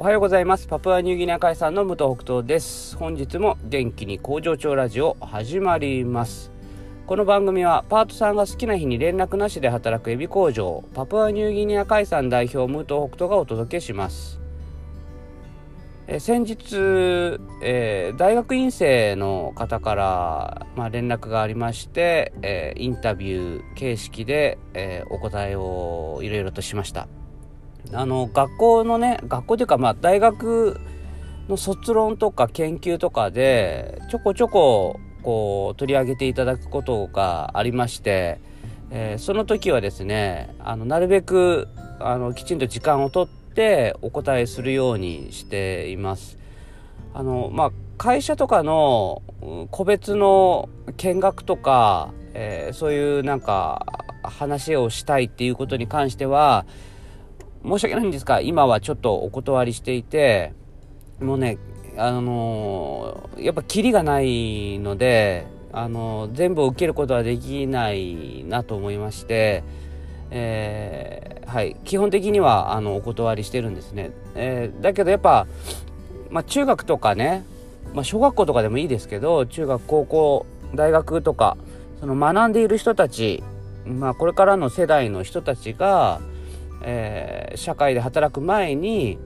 おはようございます。パプアニューギニア海産の武藤北斗です。本日も元気に工場長ラジオ始まります。この番組はパートさんが好きな日に連絡なしで働くエビ工場パプアニューギニア海産代表武藤北斗がお届けします。え先日、えー、大学院生の方から、まあ、連絡がありまして、えー、インタビュー形式で、えー、お答えをいろいろとしました。あの学校のね学校というかまあ大学の卒論とか研究とかでちょこちょここう取り上げていただくことがありまして、えー、その時はですねあのなるべくあのきちんと時間をとってお答えするようにしています。あのまあ、会社とかの個別の見学とか、えー、そういうなんか話をしたいっていうことに関しては申し訳ないんですが、今はちょっとお断りしていて、もうね、あのー、やっぱキリがないので、あのー、全部受けることはできないなと思いまして、えー、はい、基本的にはあのお断りしてるんですね。えだけどやっぱ、まあ、中学とかね、まあ、小学校とかでもいいですけど中学高校大学とかその学んでいる人たち、まあ、これからの世代の人たちがえー、社会で働く前に、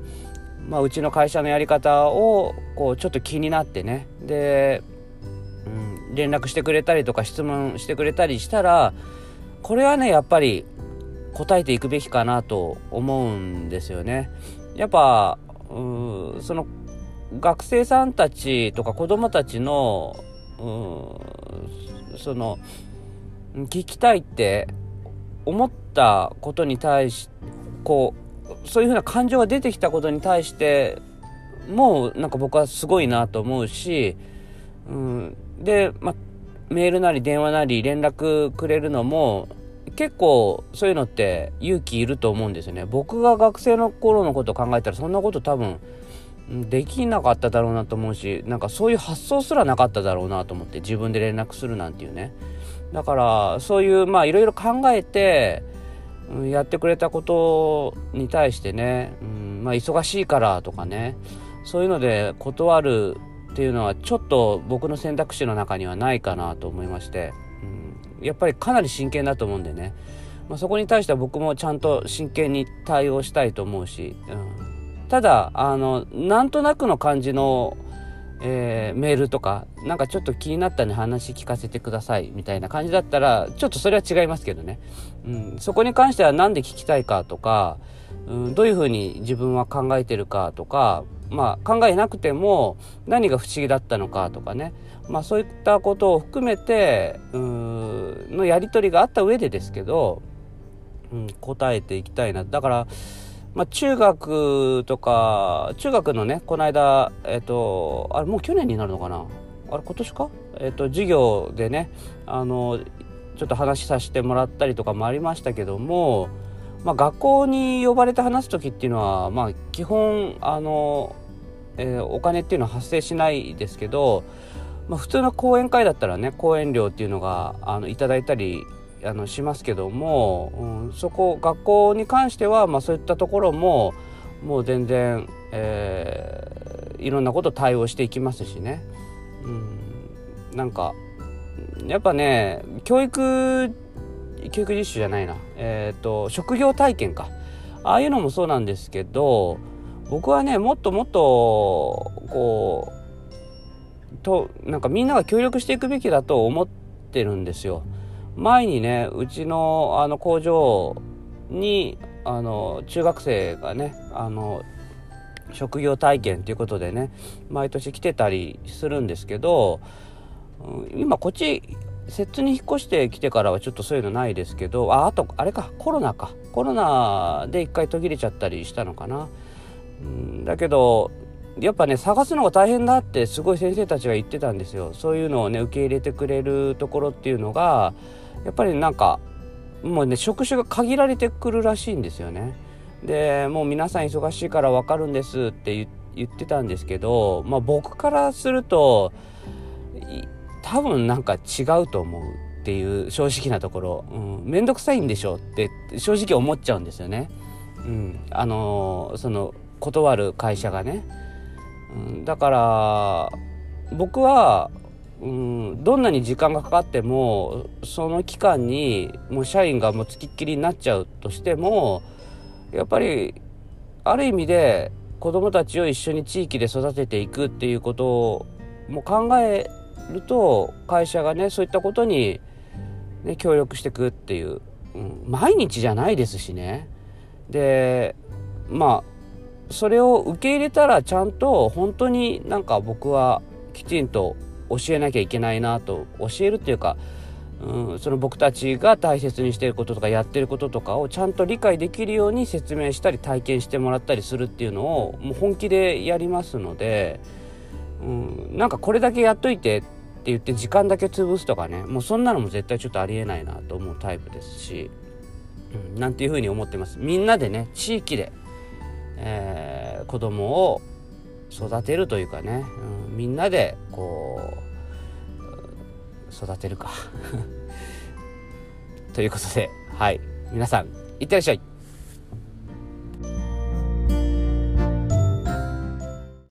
まあ、うちの会社のやり方をこうちょっと気になってねで、うん、連絡してくれたりとか質問してくれたりしたらこれはねやっぱり答えていくべきかなと思うんですよね。やっぱうその学生さんたちとか子供たちのその聞きたいって思ったことに対しこうそういうふうな感情が出てきたことに対してもうなんか僕はすごいなと思うし、うん、で、ま、メールなり電話なり連絡くれるのも結構そういうのって勇気いると思うんですよね。僕が学生の頃のことを考えたらそんなこと多分できなかっただろうなと思うしなんかそういう発想すらなかっただろうなと思って自分で連絡するなんていうね。だからそういうまあいろいろ考えて、うん、やってくれたことに対してね、うん、まあ忙しいからとかねそういうので断るっていうのはちょっと僕の選択肢の中にはないかなと思いまして、うん、やっぱりかなり真剣だと思うんでね、まあ、そこに対しては僕もちゃんと真剣に対応したいと思うし、うん、ただあのなんとなくの感じのえー、メールとか、なんかちょっと気になったんで話聞かせてくださいみたいな感じだったら、ちょっとそれは違いますけどね。うん、そこに関しては何で聞きたいかとか、うん、どういうふうに自分は考えてるかとか、まあ考えなくても何が不思議だったのかとかね。まあそういったことを含めて、うん、のやり取りがあった上でですけど、うん、答えていきたいな。だから、まあ、中学とか、中学のね、この間、えっ、と、あれもう去年になるのかな？あれ今年か？えっ、と、授業でね、あの、ちょっと話させてもらったりとかもありましたけども、まあ、学校に呼ばれて話す時っていうのは、まあ、基本、あの、えー、お金っていうのは発生しないですけど、まあ、普通の講演会だったらね講演料っていうのがあのいただいたりあのしますけども、うん、そこ学校に関しては、まあ、そういったところももう全然、えー、いろんなこと対応していきますしね、うん、なんかやっぱね教育教育実習じゃないな、えーと、職業体験か。ああいうのもそうなんですけど僕はねもっともっとこうとなんかみんなが協力していくべきだと思ってるんですよ。前にねうちのあの工場にあの中学生がねあの職業体験ということでね毎年来てたりするんですけど今こっち摂津に引っ越してきてからはちょっとそういうのないですけどああとあれかコロナかコロナで一回途切れちゃったりしたのかな。だけどやっぱね探すのが大変だってすごい先生たちが言ってたんですよ。そういうのをね受け入れてくれるところっていうのがやっぱりなんかもうね職種が限られてくるらしいんですよね。でもう皆さん忙しいから分かるんですって言ってたんですけど、まあ、僕からすると多分なんか違うと思うっていう正直なところ、うん、めんくさいんでしょって正直思っちゃうんですよね。うん、あのその断る会社がね、うん、だから僕は、うん、どんなに時間がかかってもその期間にもう社員がもうつきっきりになっちゃうとしてもやっぱりある意味で子どもたちを一緒に地域で育てていくっていうことをも考えると会社がねそういったことに、ね、協力していくっていう、うん、毎日じゃないですしね。でまあそれを受け入れたらちゃんと本当になんか僕はきちんと教えなきゃいけないなと教えるっていうか、うん、その僕たちが大切にしていることとかやってることとかをちゃんと理解できるように説明したり体験してもらったりするっていうのをもう本気でやりますので、うん、なんかこれだけやっといてって言って時間だけ潰すとかねもうそんなのも絶対ちょっとありえないなと思うタイプですし、うん、なんていうふうに思ってます。みんなでね地域で、えー、子供を育てるというかね、うん、みんなでこう育てるか。ということではい。皆さんいってらっしゃい。